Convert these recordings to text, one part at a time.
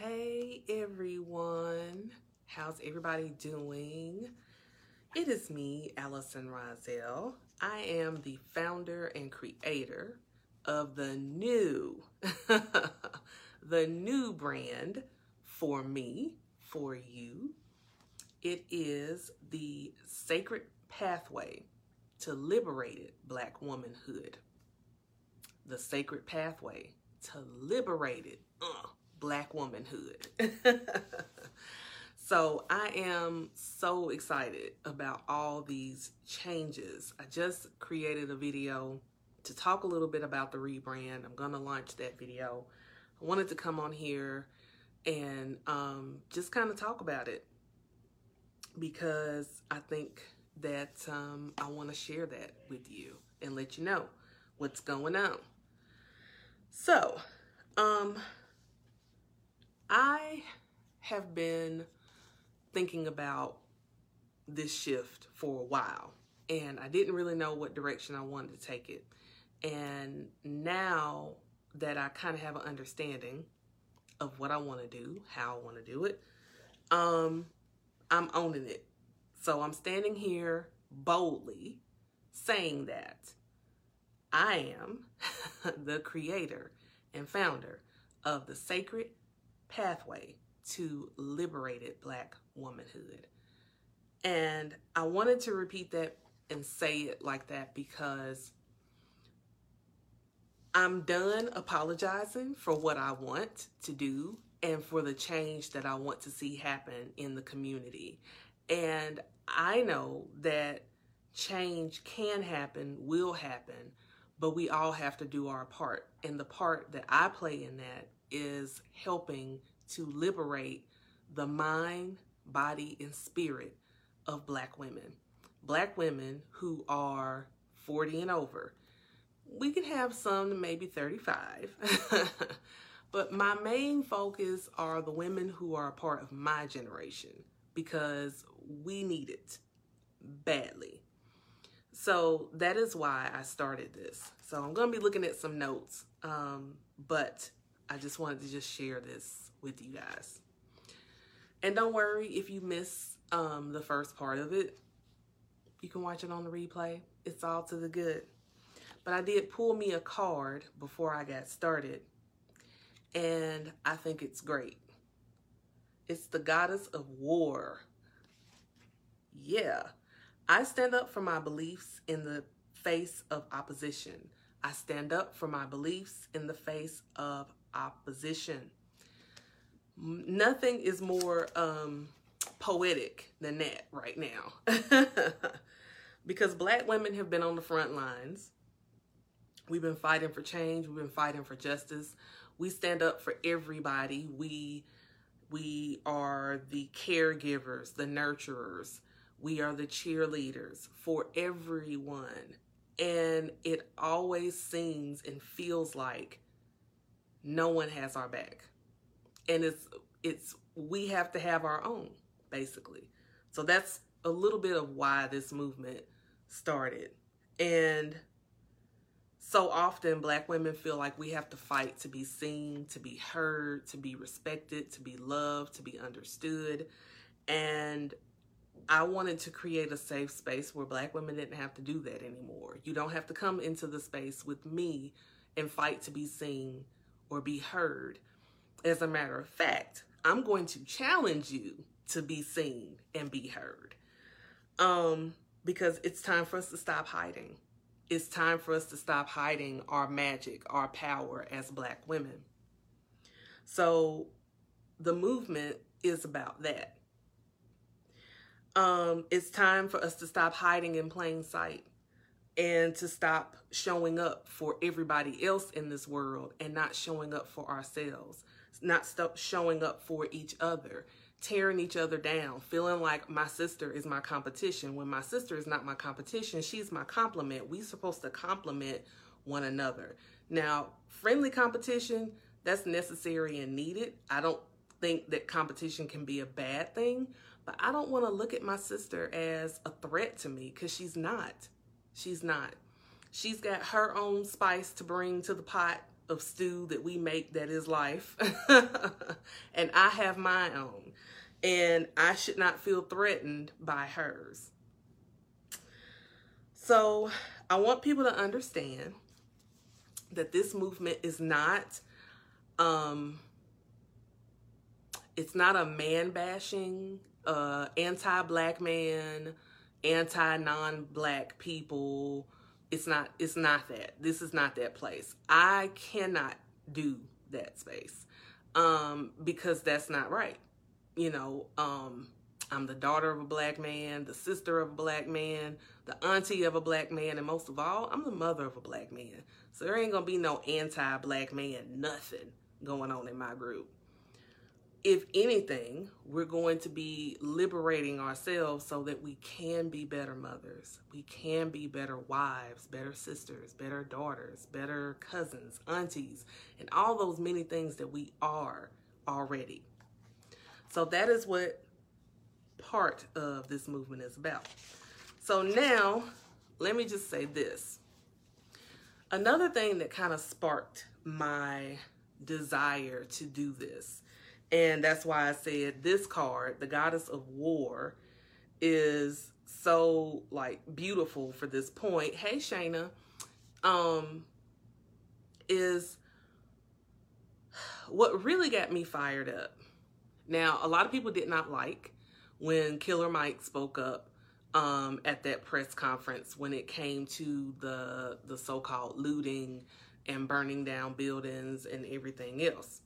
Hey everyone, how's everybody doing? It is me, Allison Rozelle. I am the founder and creator of the new, the new brand for me, for you. It is the Sacred Pathway to Liberated Black Womanhood. The Sacred Pathway to Liberated uh, Black Womanhood. so I am so excited about all these changes. I just created a video to talk a little bit about the rebrand. I'm going to launch that video. I wanted to come on here and um, just kind of talk about it because I think that um, I want to share that with you and let you know what's going on. So, um, I have been thinking about this shift for a while and I didn't really know what direction I wanted to take it. And now that I kind of have an understanding of what I want to do, how I want to do it, um, I'm owning it. So I'm standing here boldly saying that I am the creator and founder of the Sacred Pathway to Liberated Black Womanhood. And I wanted to repeat that and say it like that because I'm done apologizing for what I want to do and for the change that I want to see happen in the community. And I know that change can happen, will happen, but we all have to do our part. And the part that I play in that is helping to liberate the mind, body, and spirit of Black women. Black women who are 40 and over. We can have some maybe 35. but my main focus are the women who are a part of my generation because we need it badly. So that is why I started this. So I'm going to be looking at some notes, um, but I just wanted to just share this with you guys. And don't worry if you miss um, the first part of it. You can watch it on the replay. It's all to the good. But I did pull me a card before I got started. And I think it's great. It's the goddess of war. Yeah. I stand up for my beliefs in the face of opposition. I stand up for my beliefs in the face of opposition. Nothing is more um, poetic than that right now. because black women have been on the front lines. We've been fighting for change. We've been fighting for justice. We stand up for everybody. We we are the caregivers, the nurturers. We are the cheerleaders for everyone. And it always seems and feels like no one has our back. And it's it's we have to have our own, basically. So that's a little bit of why this movement started. And so often black women feel like we have to fight to be seen, to be heard, to be respected, to be loved, to be understood. And I wanted to create a safe space where black women didn't have to do that anymore. You don't have to come into the space with me and fight to be seen or be heard. As a matter of fact, I'm going to challenge you to be seen and be heard. Um, because it's time for us to stop hiding. It's time for us to stop hiding our magic, our power as black women. So the movement is about that. Um, it's time for us to stop hiding in plain sight and to stop showing up for everybody else in this world and not showing up for ourselves, not stop showing up for each other, tearing each other down, feeling like my sister is my competition. When my sister is not my competition, she's my complement. We supposed to complement one another. Now, friendly competition, that's necessary and needed. I don't think that competition can be a bad thing, but I don't want to look at my sister as a threat to me because she's not. She's not. She's got her own spice to bring to the pot of stew that we make that is life. and I have my own. And I should not feel threatened by hers. So I want people to understand that this movement is not um it's not a man bashing uh anti-black man anti-non-black people it's not it's not that. This is not that place. I cannot do that space um because that's not right. You know um i'm the daughter of a black man the sister of a black man the auntie of a black man and most of all i'm the mother of a black man. So there ain't gonna be no anti-black man nothing going on in my group if anything, we're going to be liberating ourselves so that we can be better mothers. We can be better wives, better sisters, better daughters, better cousins, aunties, and all those many things that we are already. So that is what part of this movement is about. So now, let me just say this. Another thing that kind of sparked my desire to do this and that's why I said this card, the goddess of war, is so like beautiful for this point. Hey Shayna, um, is what really got me fired up. Now, a lot of people did not like when Killer Mike spoke up um, at that press conference when it came to the the so-called looting and burning down buildings and everything else.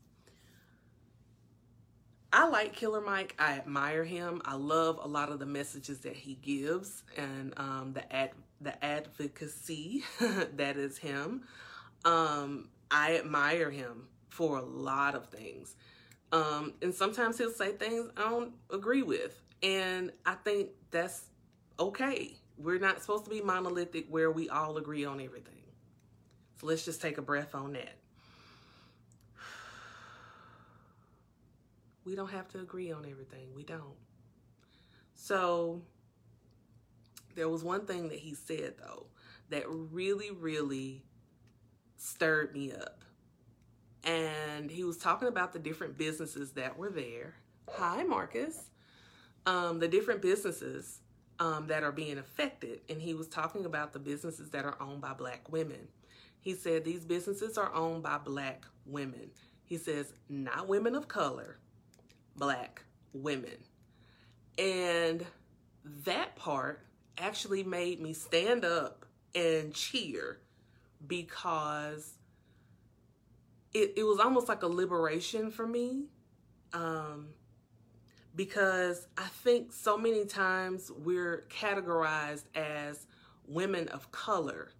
I like Killer Mike. I admire him. I love a lot of the messages that he gives and um, the ad the advocacy that is him. Um, I admire him for a lot of things. Um, and sometimes he'll say things I don't agree with. And I think that's okay. We're not supposed to be monolithic where we all agree on everything. So let's just take a breath on that. We don't have to agree on everything. We don't. So there was one thing that he said though that really, really stirred me up. And he was talking about the different businesses that were there. Hi, Marcus. Um, the different businesses um, that are being affected. And he was talking about the businesses that are owned by black women. He said these businesses are owned by black women. He says, not women of color, black women. And that part actually made me stand up and cheer because it, it was almost like a liberation for me. Um, because I think so many times we're categorized as women of color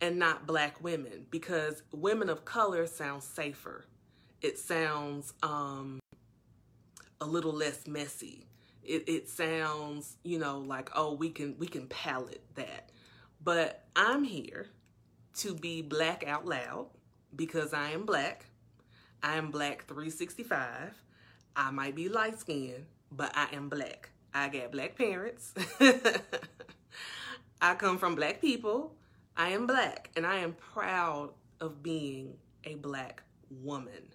and not black women because women of color sounds safer. It sounds um, a little less messy. It, it sounds, you know, like, oh, we can we can palate that. But I'm here to be black out loud because I am black. I am black 365. I might be light skinned, but I am black. I got black parents. I come from black people. I am black and I am proud of being a black woman.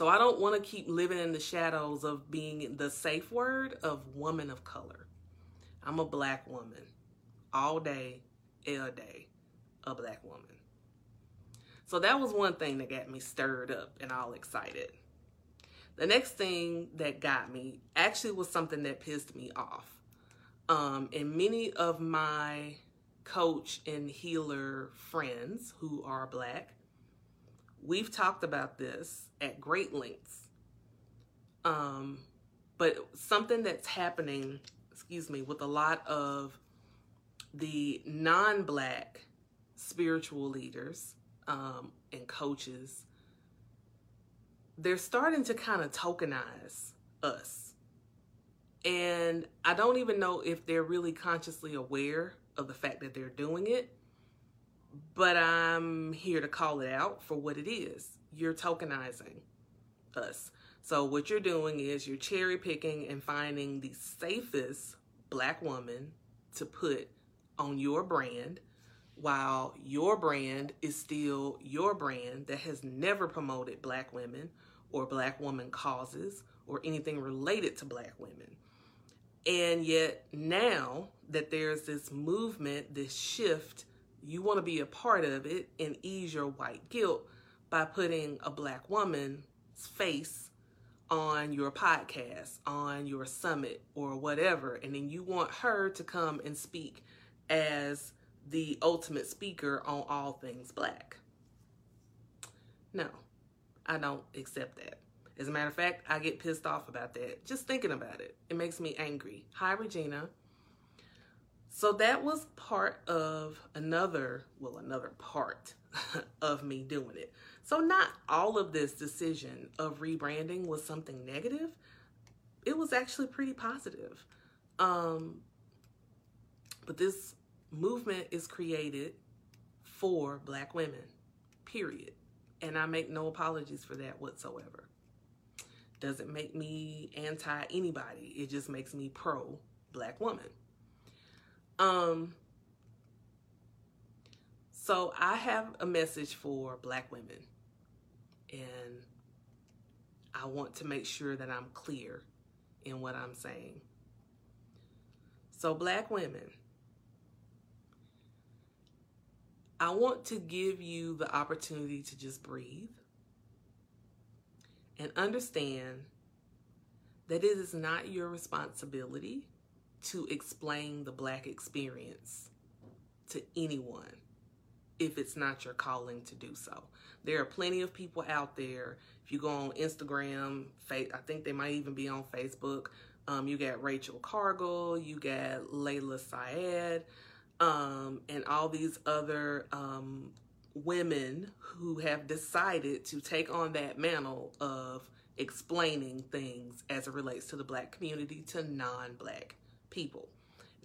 So I don't want to keep living in the shadows of being the safe word of woman of color. I'm a black woman. All day, every day, a black woman. So that was one thing that got me stirred up and all excited. The next thing that got me actually was something that pissed me off. Um, and many of my coach and healer friends who are black We've talked about this at great lengths. Um, but something that's happening, excuse me, with a lot of the non black spiritual leaders um, and coaches, they're starting to kind of tokenize us. And I don't even know if they're really consciously aware of the fact that they're doing it but I'm here to call it out for what it is. You're tokenizing us. So what you're doing is you're cherry picking and finding the safest black woman to put on your brand while your brand is still your brand that has never promoted black women or black woman causes or anything related to black women. And yet, now that there's this movement, this shift, you want to be a part of it and ease your white guilt by putting a black woman's face on your podcast, on your summit, or whatever. And then you want her to come and speak as the ultimate speaker on all things black. No, I don't accept that. As a matter of fact, I get pissed off about that. Just thinking about it, it makes me angry. Hi, Regina. So that was part of another, well, another part of me doing it. So not all of this decision of rebranding was something negative. It was actually pretty positive. Um, but this movement is created for black women, period. And I make no apologies for that whatsoever. Doesn't make me anti anybody. It just makes me pro black woman. Um so I have a message for black women and I want to make sure that I'm clear in what I'm saying. So black women, I want to give you the opportunity to just breathe and understand that it is not your responsibility to explain the black experience to anyone if it's not your calling to do so. There are plenty of people out there. If you go on Instagram, I think they might even be on Facebook. Um, you got Rachel Cargle, you got Layla Saad, um, and all these other um, women who have decided to take on that mantle of explaining things as it relates to the black community to non black people.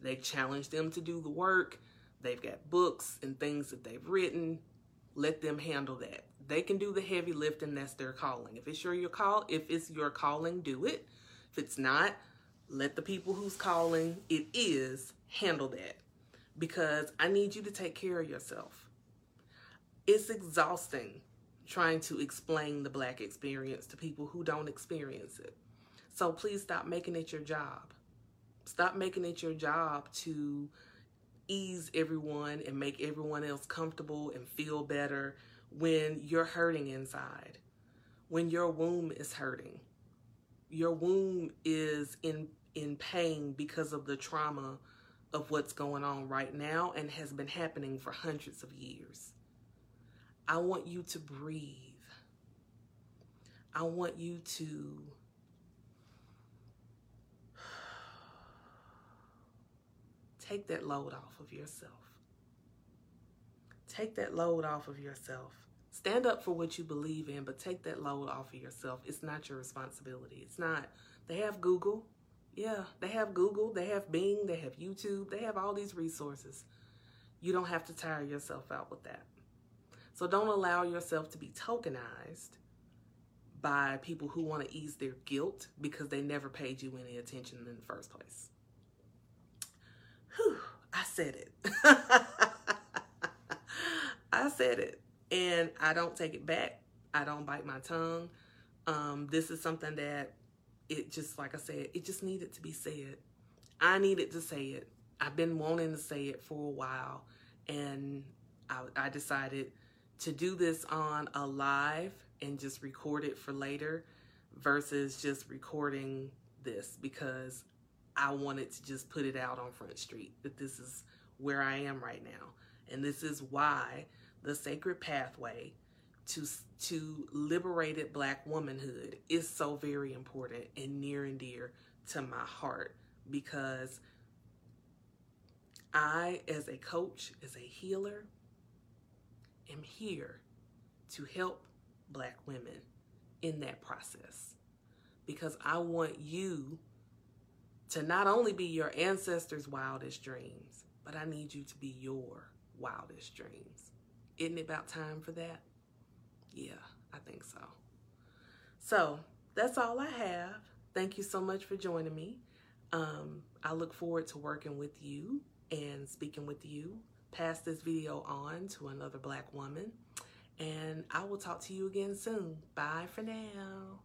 They challenge them to do the work. They've got books and things that they've written. Let them handle that. They can do the heavy lifting. That's their calling. If it's your, your call, if it's your calling, do it. If it's not, let the people who's calling it is handle that because I need you to take care of yourself. It's exhausting trying to explain the black experience to people who don't experience it. So please stop making it your job. Stop making it your job to ease everyone and make everyone else comfortable and feel better when you're hurting inside, when your womb is hurting. Your womb is in in pain because of the trauma of what's going on right now and has been happening for hundreds of years. I want you to breathe. I want you to take that load off of yourself. Take that load off of yourself. Stand up for what you believe in, but take that load off of yourself. It's not your responsibility. It's not. They have Google. Yeah, they have Google, they have Bing, they have YouTube, they have all these resources. You don't have to tire yourself out with that. So don't allow yourself to be tokenized by people who want to ease their guilt because they never paid you any attention in the first place. Whew, I said it. I said it. And I don't take it back. I don't bite my tongue. Um, this is something that it just, like I said, it just needed to be said. I needed to say it. I've been wanting to say it for a while. And I, I decided to do this on a live and just record it for later versus just recording this because I wanted to just put it out on Front Street that this is where I am right now. And this is why the sacred pathway to to liberated black womanhood is so very important and near and dear to my heart because I as a coach, as a healer, am here to help black women in that process because I want you to not only be your ancestors' wildest dreams, but I need you to be your wildest dreams. Isn't it about time for that? Yeah, I think so. So that's all I have. Thank you so much for joining me. Um, I look forward to working with you and speaking with you pass this video on to another black woman. And I will talk to you again soon. Bye for now.